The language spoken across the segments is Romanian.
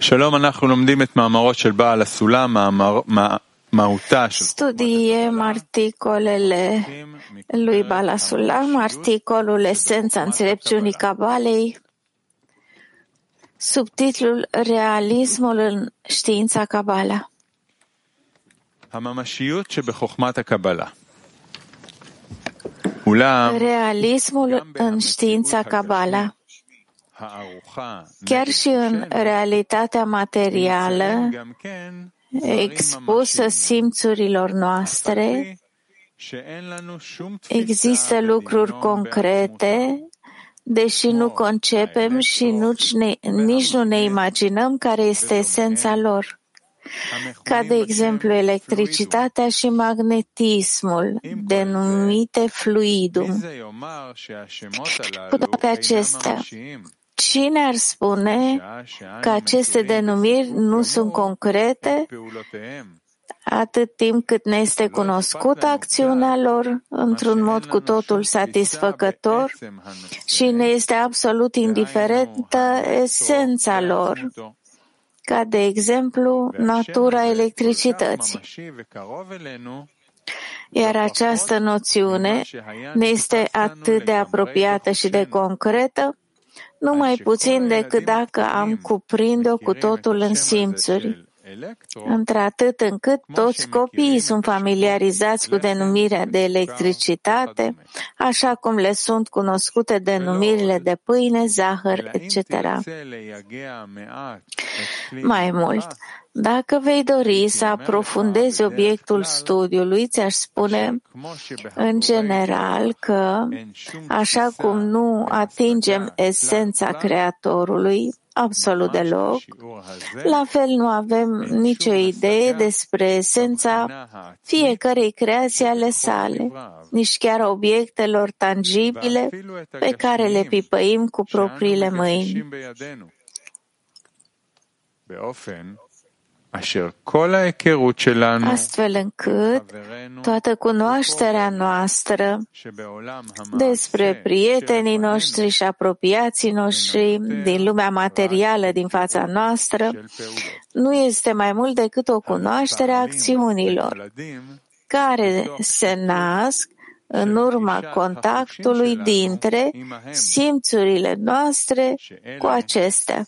שלום, אנחנו לומדים את מאמרות של בעל הסולם, מאמר, מה, מהותה של Studiem articolele lui Balasulam, articolul Esența înțelepciunii Cabalei, subtitlul Realismul în știința Cabala. הממשיות שבחוכמת הקבלה. אולם Realismul în știința Cabala. Chiar și în realitatea materială, expusă simțurilor noastre, există lucruri concrete, deși nu concepem și nu, nici nu ne imaginăm care este esența lor. Ca de exemplu electricitatea și magnetismul, denumite fluidum. Cu toate acestea, Cine ar spune că aceste denumiri nu sunt concrete atât timp cât ne este cunoscută acțiunea lor într-un mod cu totul satisfăcător și ne este absolut indiferentă esența lor, ca de exemplu natura electricității. Iar această noțiune ne este atât de apropiată și de concretă, numai puțin decât dacă am cuprinde-o cu totul în simțuri, într-atât încât toți copiii sunt familiarizați cu denumirea de electricitate, așa cum le sunt cunoscute denumirile de pâine, zahăr, etc. Mai mult, dacă vei dori să aprofundezi obiectul studiului, ți-aș spune în general că, așa cum nu atingem esența Creatorului, absolut deloc, la fel nu avem nicio idee despre esența fiecărei creații ale sale, nici chiar obiectelor tangibile pe care le pipăim cu propriile mâini astfel încât toată cunoașterea noastră despre prietenii noștri și apropiații noștri din lumea materială din fața noastră nu este mai mult decât o cunoaștere a acțiunilor care se nasc în urma contactului dintre simțurile noastre cu acestea.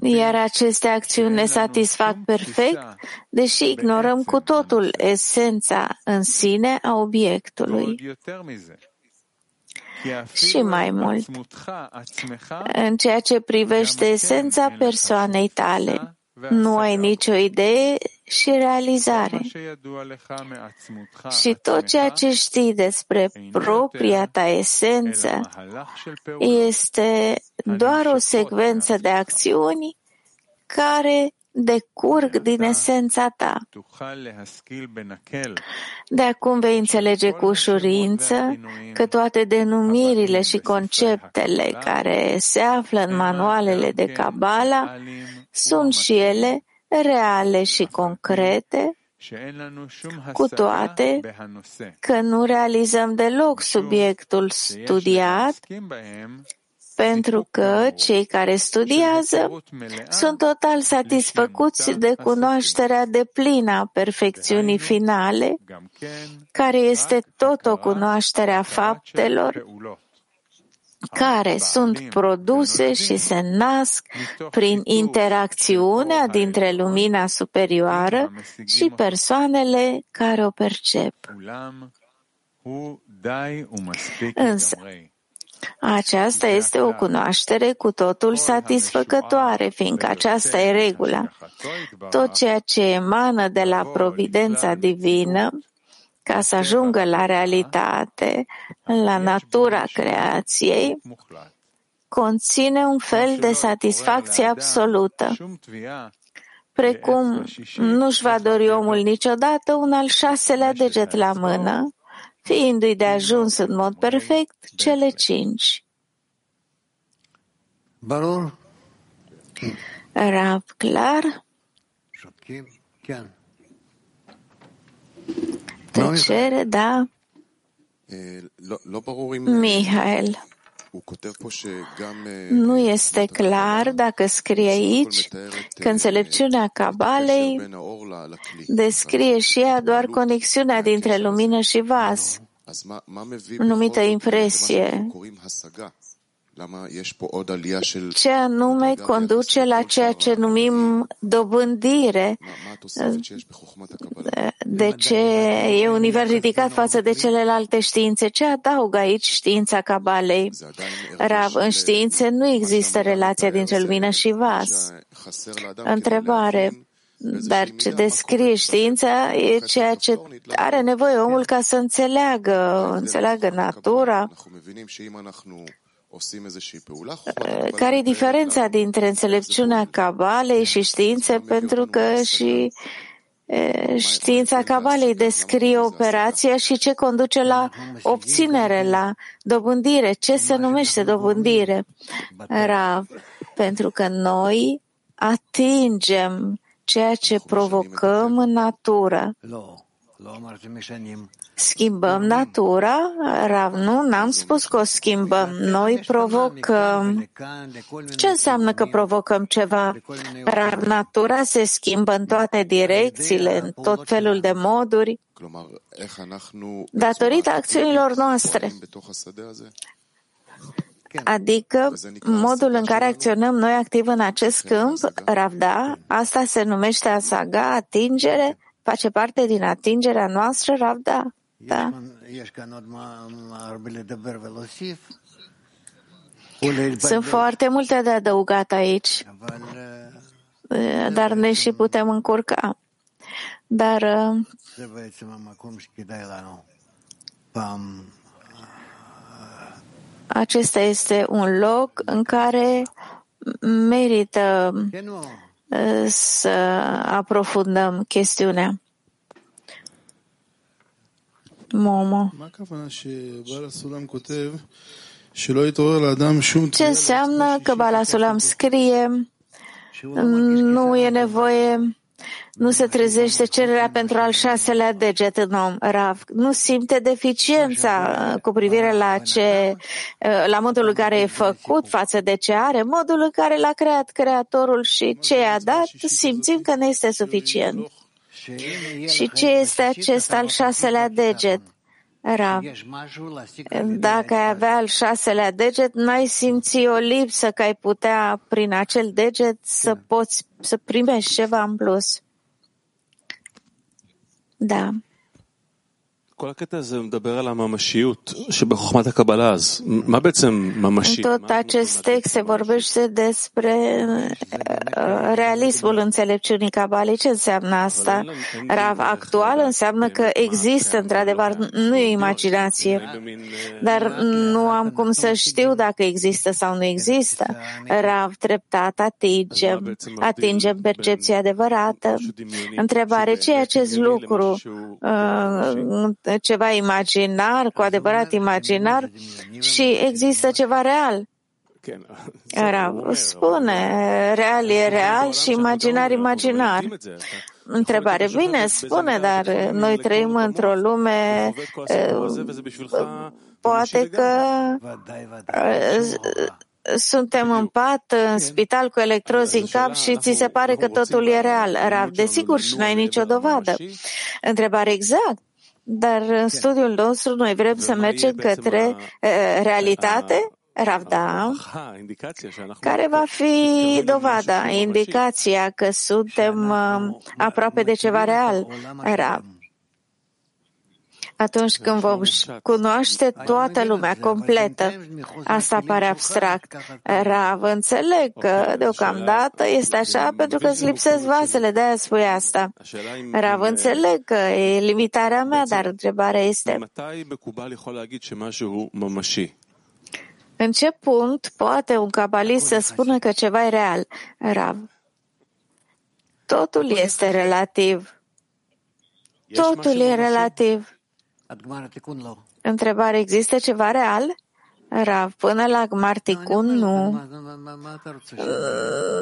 Iar aceste acțiuni ne satisfac perfect, deși ignorăm cu totul esența în sine a obiectului. Și mai mult, în ceea ce privește esența persoanei tale, nu ai nicio idee și realizare. Și tot ceea ce știi despre propria ta esență este doar o secvență de acțiuni care decurg din esența ta. De acum vei înțelege cu ușurință că toate denumirile și conceptele care se află în manualele de cabala sunt și ele reale și concrete, cu toate că nu realizăm deloc subiectul studiat, pentru că cei care studiază sunt total satisfăcuți de cunoașterea deplină a perfecțiunii finale, care este tot o cunoaștere a faptelor, care sunt produse și se nasc prin interacțiunea dintre lumina superioară și persoanele care o percep. Însă, aceasta este o cunoaștere cu totul satisfăcătoare, fiindcă aceasta e regula. Tot ceea ce emană de la providența divină ca să ajungă la realitate, la natura creației, conține un fel de satisfacție absolută, precum nu-și va dori omul niciodată un al șaselea deget la mână, fiindu-i de ajuns în mod perfect cele cinci. Baror? Rab, clar? tăcere, da? Mihail, nu este clar dacă scrie aici că înțelepciunea cabalei descrie și ea doar conexiunea dintre lumină și vas, numită impresie. Ce anume conduce la ceea ce numim dobândire? De ce e un nivel ridicat față de celelalte științe? Ce adaugă aici știința Cabalei? Rav, în științe nu există relația dintre lumină și vas. Întrebare. Dar ce descrie știința e ceea ce are nevoie omul ca să înțeleagă, înțeleagă natura, care e diferența dintre înțelepciunea cabalei și științe? Pentru că și știința cabalei descrie operația și ce conduce la obținere, la dobândire. Ce se numește dobândire? Rav. Pentru că noi atingem ceea ce provocăm în natură. Schimbăm natura? Rav, nu, n-am spus că o schimbăm. Noi provocăm. Ce înseamnă că provocăm ceva? Rav, natura se schimbă în toate direcțiile, în tot felul de moduri, datorită acțiunilor noastre. Adică modul în care acționăm noi activ în acest câmp, Ravda, asta se numește asaga, atingere, face parte din atingerea noastră, Ravda? Da. Sunt foarte multe de adăugat aici, dar ne și putem încurca. Dar acesta este un loc în care merită să aprofundăm chestiunea. Momo. Ce înseamnă că Balasulam scrie nu e nevoie nu se trezește cererea pentru al șaselea deget în om, Rav. Nu simte deficiența cu privire la ce, la modul în care e făcut față de ce are, modul în care l-a creat Creatorul și ce a dat, simțim că nu este suficient. Și ce este acest al șaselea deget? Rav. Dacă ai avea al șaselea deget, n-ai simți o lipsă că ai putea prin acel deget să poți să primești ceva în plus. Da. כל הקטע הזה מדבר על הממשיות שבחוכמת הקבלה, אז מה בעצם ממשי? Tot acest text se vorbește despre realismul înțelepciunii cabalei. Ce înseamnă asta? Rav actual înseamnă că există, într-adevăr, nu e imaginație. Dar nu am cum să știu dacă există sau nu există. Rav treptat atingem, atingem percepția adevărată. Întrebare, ce e acest lucru? ceva imaginar, cu adevărat imaginar, și există ceva real. Era, spune, real e real și imaginar imaginar. Întrebare, bine, spune, dar noi trăim într-o lume, poate că suntem în pat, în spital cu electrozi în cap și ți se pare că totul e real. Rav, desigur, și n-ai nicio dovadă. Întrebare exact. Dar în studiul nostru noi vrem să mergem către realitate, Ravda, care va fi dovada, indicația că suntem aproape de ceva real. Rav. atunci când vom cunoaște toată lumea completă. Asta pare abstract. Rav, înțeleg că deocamdată este așa pentru că îți lipsesc vasele, de-aia spui asta. Rav, înțeleg că e limitarea mea, dar întrebarea este în ce punct poate un cabalist să spună că ceva e real? Rav, totul este relativ. Totul e relativ. Întrebare, există ceva real? Rav, până la Gmarticun nu.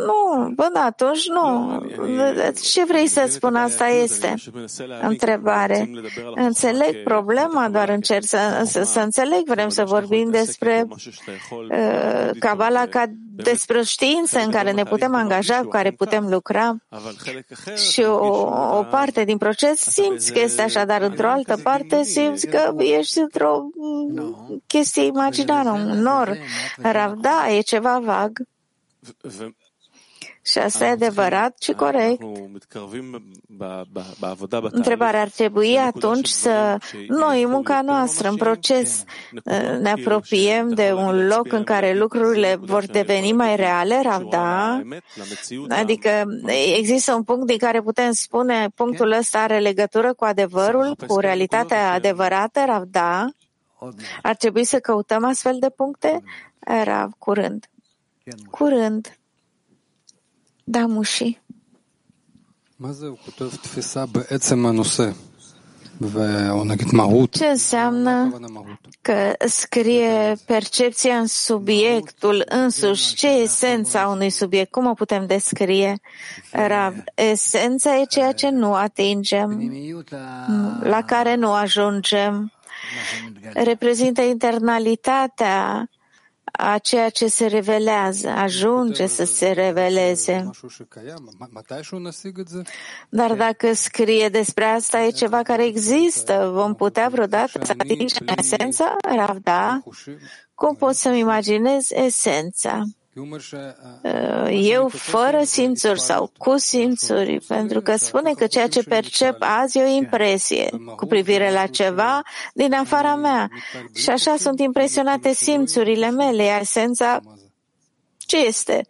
Nu, până atunci nu. Ce vrei să spun? Asta este. Întrebare. Înțeleg problema, doar încerc să, să, să înțeleg. Vrem să vorbim despre uh, Kabbalah ca despre știință în care ne putem angaja, cu care putem lucra. Și o, o parte din proces simți că este așa, dar într-o altă parte simți că ești într-o chestie imaginară, un nor. Da, e ceva vag. Și asta e adevărat și corect. Întrebarea ar trebui atunci să noi, munca noastră, în proces, ne apropiem de un loc în care lucrurile vor deveni mai reale, Ravda? Adică există un punct din care putem spune punctul ăsta are legătură cu adevărul, cu realitatea adevărată, Ravda? Ar trebui să căutăm astfel de puncte? Rav, curând. Curând. Da, Mushi. Ce înseamnă că scrie percepția în subiectul însuși? Ce e esența unui subiect? Cum o putem descrie? Rav, esența e ceea ce nu atingem, la care nu ajungem. Reprezintă internalitatea a ceea ce se revelează, ajunge să se reveleze. Dar dacă scrie despre asta, e ceva care există, vom putea vreodată să atingem esența? Da. Cum pot să-mi imaginez esența? Eu fără simțuri sau cu simțuri, pentru că spune că ceea ce percep azi e o impresie cu privire la ceva din afara mea. Și așa sunt impresionate simțurile mele, iar esența ce este?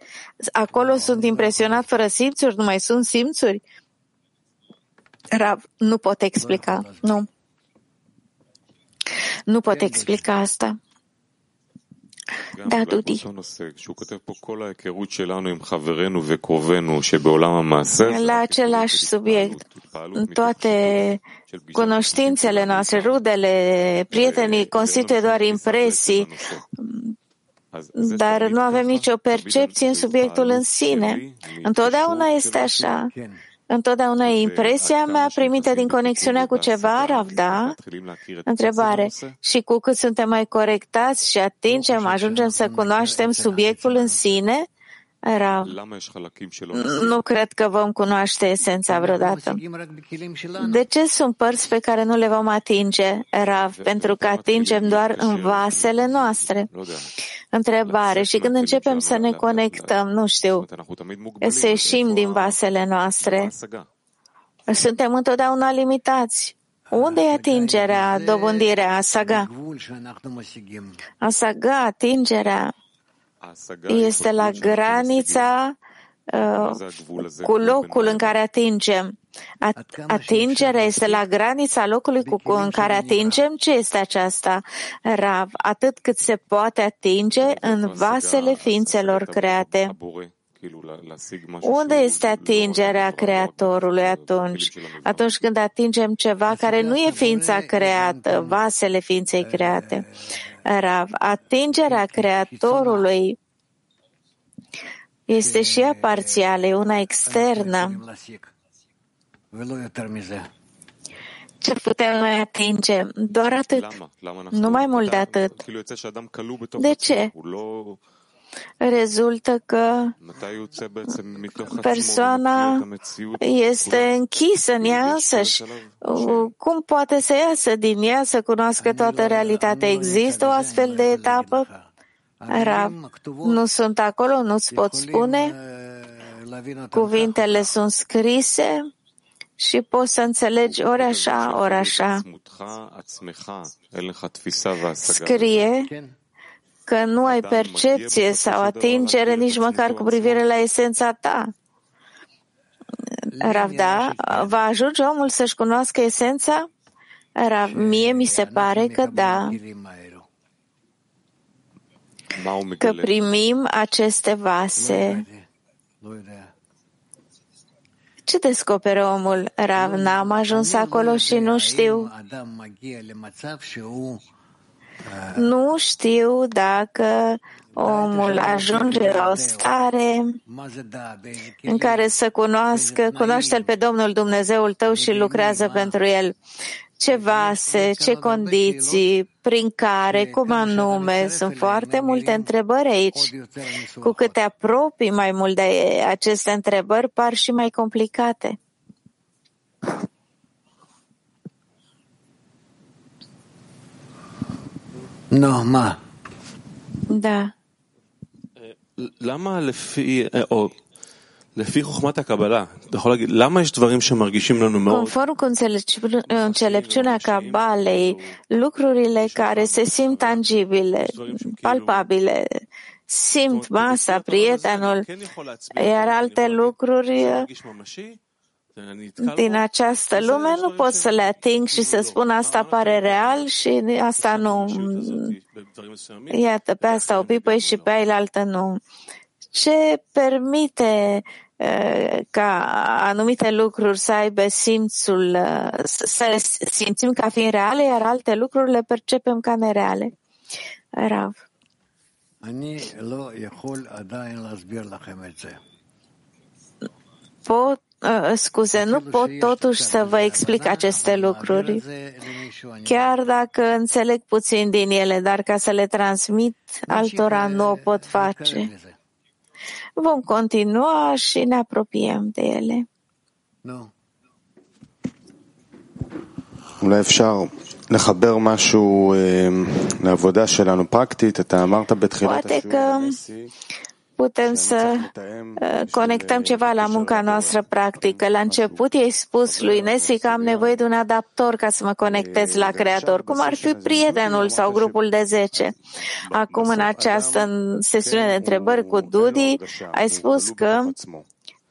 Acolo sunt impresionat fără simțuri, nu mai sunt simțuri? Rav, nu pot explica, nu. Nu pot explica asta. Da, Dudi. La același subiect, toate cunoștințele noastre, rudele, prietenii constituie doar impresii, dar nu avem nicio percepție în subiectul în sine. Întotdeauna este așa. Întotdeauna e impresia mea primită din conexiunea cu ceva, Ravda? Întrebare. Și cu cât suntem mai corectați și atingem, ajungem să cunoaștem subiectul în sine? Rav. Nu cred că vom cunoaște esența vreodată. De ce sunt părți pe care nu le vom atinge, Rav? Pentru că atingem doar în vasele noastre. Întrebare. Și când începem să ne conectăm, nu știu, să ieșim din vasele noastre, suntem întotdeauna limitați. Unde e atingerea, dobândirea, asaga? Asaga, atingerea, este la granița uh, cu locul în care atingem. Atingerea este la granița locului cu, în care atingem. Ce este aceasta? Rav, atât cât se poate atinge în vasele ființelor create. Unde este atingerea Creatorului atunci? Atunci când atingem ceva care nu e ființa creată, vasele ființei create. Rav, atingerea Creatorului este și ea parțială, e una externă. Ce putem noi atinge? Doar atât. Nu mai mult de atât. De ce? Rezultă că persoana este închisă în ea însăși. Cum poate să iasă din ea, să cunoască toată realitatea? Există o astfel de etapă? Rav, nu sunt acolo, nu-ți pot spune. Cuvintele sunt scrise și poți să înțelegi ori așa, ori așa. Scrie că nu ai percepție sau atingere nici măcar cu privire la esența ta. Ravda, va ajunge omul să-și cunoască esența? Rav, mie mi se pare că da. Că primim aceste vase. Ce descoperă omul? Rav, n-am ajuns acolo și nu știu. Nu știu dacă omul ajunge la o stare în care să cunoască, cunoaște-L pe Domnul Dumnezeul tău și lucrează pentru El. Ce vase, ce condiții, prin care, cum anume, sunt foarte multe întrebări aici. Cu cât te apropii mai mult de aceste întrebări, par și mai complicate. No, ma. Da. למה לפי, או לפי חוכמת הקבלה, אתה יכול להגיד, למה יש דברים שמרגישים לנו מאוד... Conform cu înțelepciune- înțelepciunea Cabalei, lucrurile care se simt tangibile, palpabile, simt masa, prietenul, iar alte lucruri din această lume, nu pot să le ating și să spun asta pare real și asta nu. Iată, pe asta o pipăi și pe altă nu. Ce permite ca anumite lucruri să aibă simțul, să le simțim ca fiind reale, iar alte lucruri le percepem ca nereale. Rav. pot scuze, nu pot totuși să vă explic aceste lucruri, chiar dacă înțeleg puțin din ele, dar ca să le transmit altora nu o pot face. Vom continua și ne apropiem de ele. נו, אולי אפשר לחבר משהו אה, לעבודה שלנו פרקטית. אתה אמרת בתחילת Poate השיעור, că נסי, putem să uh, conectăm ceva la munca noastră practică. La început ei spus lui Nesi că am nevoie de un adaptor ca să mă conectez la Creator, cum ar fi prietenul sau grupul de 10. Acum, în această sesiune de întrebări cu Dudi, ai spus că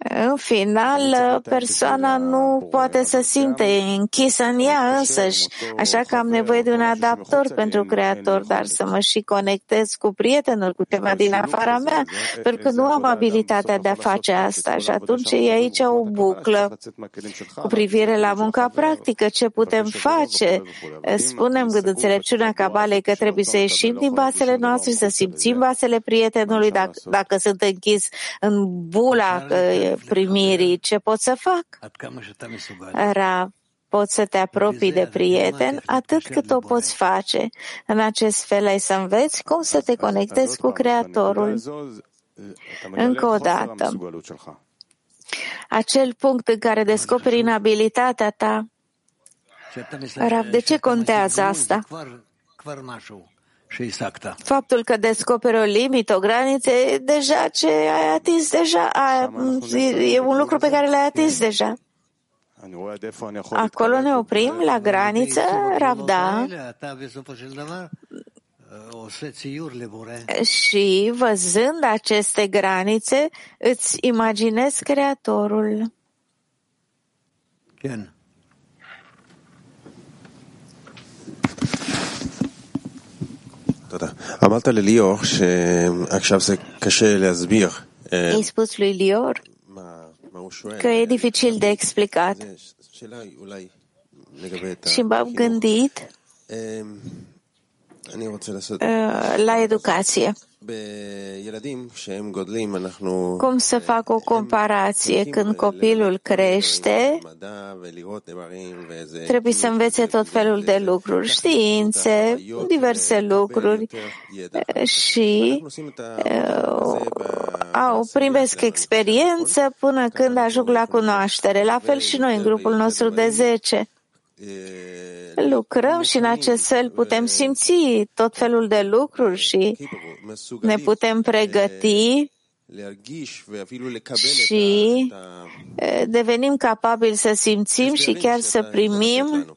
în final, persoana nu poate să simte închisă în ea însăși, așa că am nevoie de un adaptor pentru creator, dar să mă și conectez cu prietenul, cu ceva din afara mea, pentru că nu am abilitatea de a face asta. și atunci e aici o buclă cu privire la munca practică, ce putem face. Spunem în înțelepciunea cabalei că trebuie să ieșim din basele noastre, să simțim basele prietenului, dacă, dacă sunt închis în bula uh, primirii, ce pot să fac? Rav, poți să te apropii de prieten atât cât o poți face. În acest fel ai să înveți cum să te conectezi cu Creatorul. Încă o dată, acel punct în care descoperi inabilitatea ta, Rav, de ce contează asta? Faptul că descoperi o limită, o graniță, deja ce ai atins deja, a, e un lucru pe care l-ai atins deja. Acolo ne oprim, la graniță, Ravda, și văzând aceste granițe, îți imaginezi Creatorul. Ken. אמרת לליאור שעכשיו זה קשה להסביר אה, Ai spus lui Lior מה מה הוא שואל. că e dificil de explicat זה שאלה היא אולי לגבי את și m-am gândit la educație. Cum să fac o comparație când copilul crește? Trebuie să învețe tot felul de lucruri, științe, diverse lucruri eh, și eh, au, primesc experiență până când ajung la cunoaștere. La fel și noi în grupul nostru de 10. Lucrăm și în acest fel putem simți tot felul de lucruri și ne putem pregăti și eh, devenim capabili să simțim și chiar să primim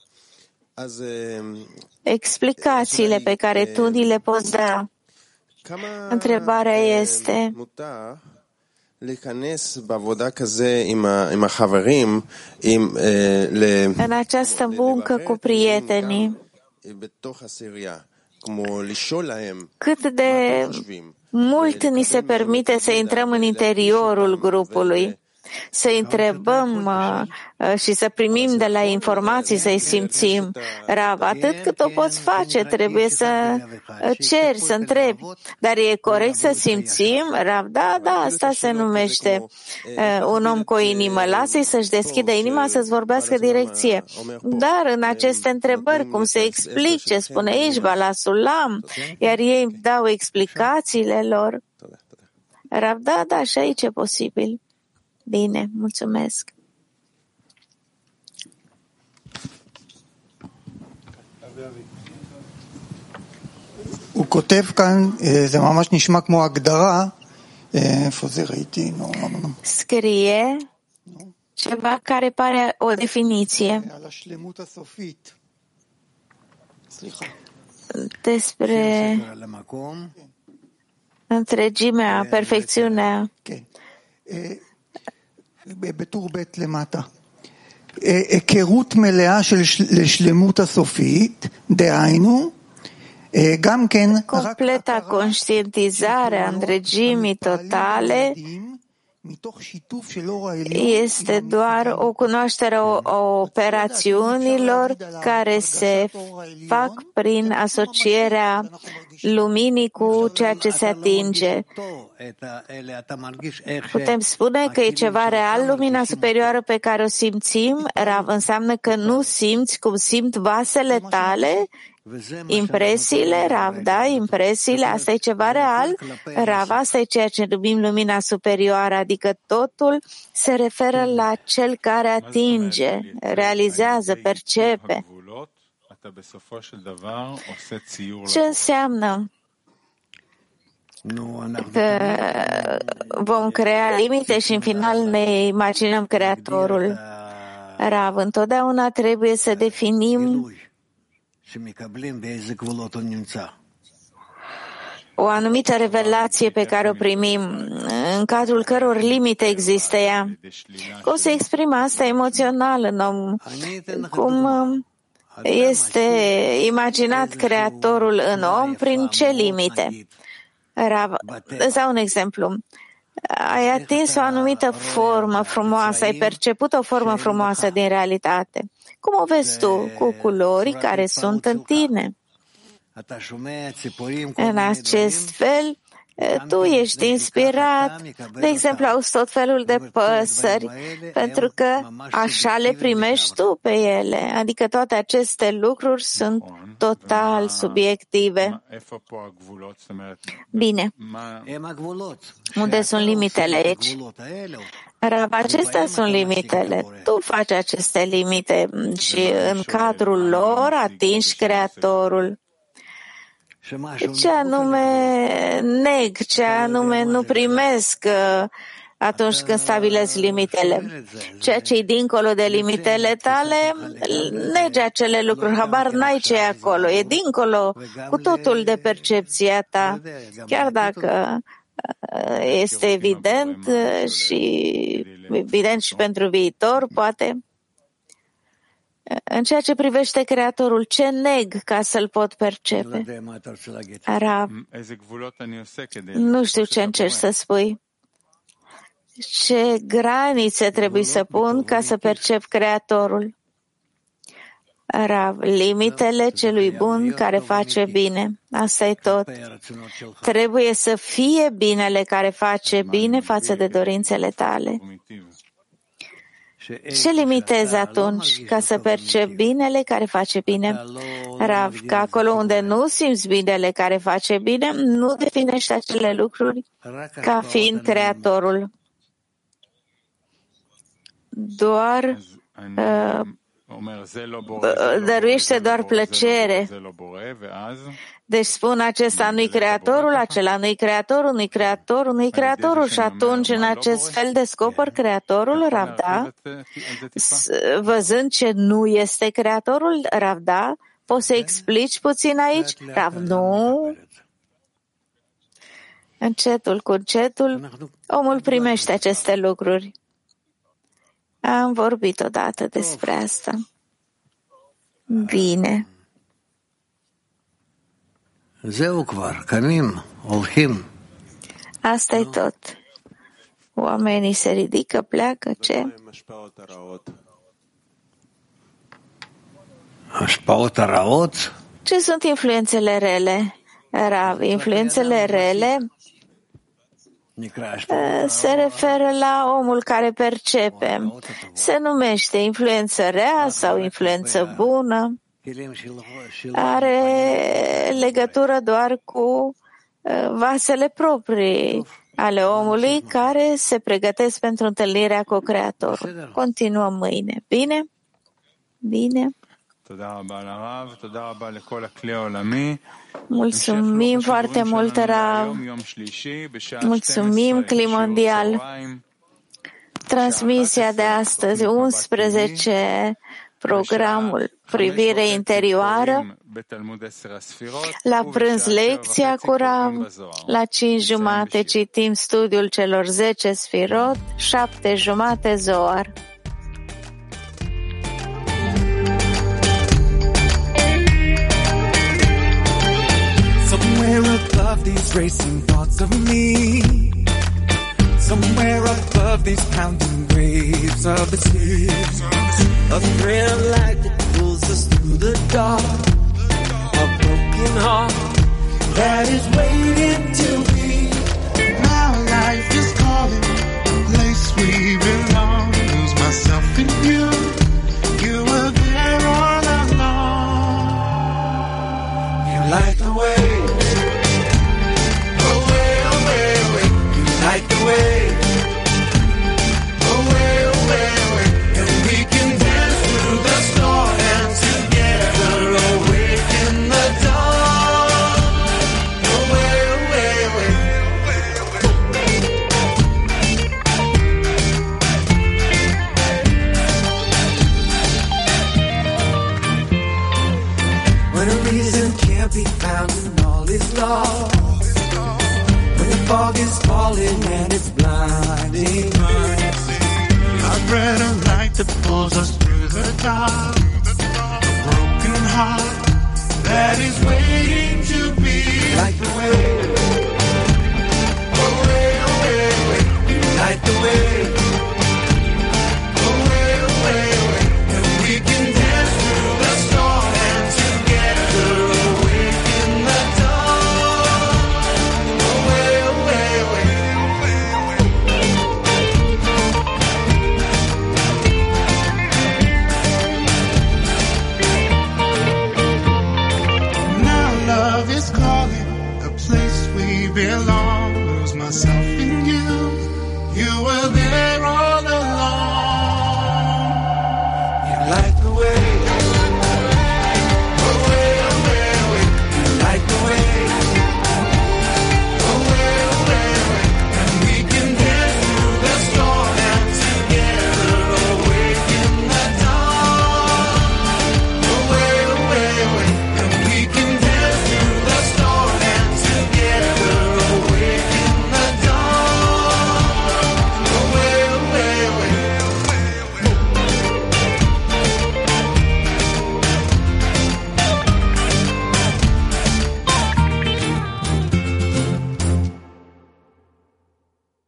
explicațiile pe care tu ni le poți da. Întrebarea este, în această muncă cu prietenii, cât de mult ni se permite să intrăm în interiorul grupului, să întrebăm uh, și să primim de la informații, să-i simțim. Rav, atât cât o poți face, trebuie să ceri, să întrebi. Dar e corect să simțim, Rav, da, da, asta se numește un om cu o inimă. Lasă-i să-și deschidă inima, să-ți vorbească direcție. Dar în aceste întrebări, cum se explice, spune aici, la sulam, iar ei dau explicațiile lor. Rav, da, da, și aici e posibil. Bine, mulțumesc. הוא כותב כאן, זה ממש נשמע כמו הגדרה, איפה זה ראיתי? נו, נו, נו. Scrie ceva care pare o definiție על השלמות הסופית. סליחה. despre על המקום, întregimea, perfecțiunea. כן. אה, ב- בטור ב' למטה. אה, היכרות מלאה של ש- לשלמות הסופית, דהיינו, אה, גם כן רק Completa הכרה conștientizare a întregimii totale este doar o cunoaștere a operațiunilor care se fac prin asocierea luminii cu ceea ce se atinge. Putem spune că e ceva real, lumina superioară pe care o simțim, Rav, înseamnă că nu simți cum simt vasele tale, Impresiile, Rav, da, impresiile, asta e ceva real. Rav, asta e ceea ce numim lumina superioară, adică totul se referă la cel care atinge, realizează, percepe. Ce înseamnă? Că vom crea limite și în final ne imaginăm Creatorul. Rav, întotdeauna trebuie să definim o anumită revelație pe care o primim, în cadrul căror limite există ea. Cum se exprimă asta emoțional în om? Cum um, este imaginat creatorul în om prin ce limite? Rav, dau un exemplu ai atins o anumită formă frumoasă, ai perceput o formă frumoasă din realitate. Cum o vezi tu? Cu culori care sunt în tine? În acest fel, tu ești inspirat, de exemplu, auzi tot felul de păsări, pentru că așa le primești tu pe ele. Adică toate aceste lucruri sunt total subiective. Bine. Unde sunt limitele aici? Rav, acestea sunt limitele. Tu faci aceste limite mm, și în cadrul lor atingi Creatorul ce anume neg, ce anume nu primesc uh, atunci când stabilezi limitele. Ceea ce e dincolo de limitele tale, nege acele lucruri, habar n-ai ce e acolo, e dincolo cu totul de percepția ta, chiar dacă uh, este uh, evident și evident și pentru viitor, poate. În ceea ce privește Creatorul, ce neg ca să-l pot percepe? Arab, nu știu ce încerci să spui. Ce granițe trebuie să pun ca să percep Creatorul? Rav, limitele celui bun care face bine. Asta e tot. Trebuie să fie binele care face bine față de dorințele tale. Ce limitez atunci ca să percep binele care face bine? Rav, că acolo unde nu simți binele care face bine, nu definești acele lucruri ca fiind creatorul. Doar uh, dăruiește doar plăcere. Deci spun acesta nu-i creatorul, acela nu-i creatorul, nu-i creatorul, nu-i creatorul. și atunci în acest fel descoper creatorul Ravda, văzând ce nu este creatorul Ravda, poți să explici puțin aici? Rav, nu. Încetul cu încetul, omul primește aceste lucruri. Am vorbit odată despre asta. Bine. Zeucvar, camim, olhim. Asta e tot. Oamenii se ridică, pleacă, ce? Ashpaot raot? Ce sunt influențele rele? Rav, influențele rele Eh, se referă la omul care percepe. Se numește influență rea sau influență bună. Are legătură doar cu eh, vasele proprii ale omului care se pregătesc pentru întâlnirea cu Creatorul. Continuăm mâine. Bine? Bine. Mulțumim foarte mult, Rav. Mulțumim, Clim Mondial. Transmisia de astăzi, 11, programul Privire Interioară, la prânz lecția cu Rav, la 5 jumate citim studiul celor 10 sfirot, 7 jumate zoar. These racing thoughts of me. Somewhere above these pounding waves of the sea. A of light that pulls us through the dark. A broken heart that is waiting to be. Now life is calling, place we belong. Lose myself in belong.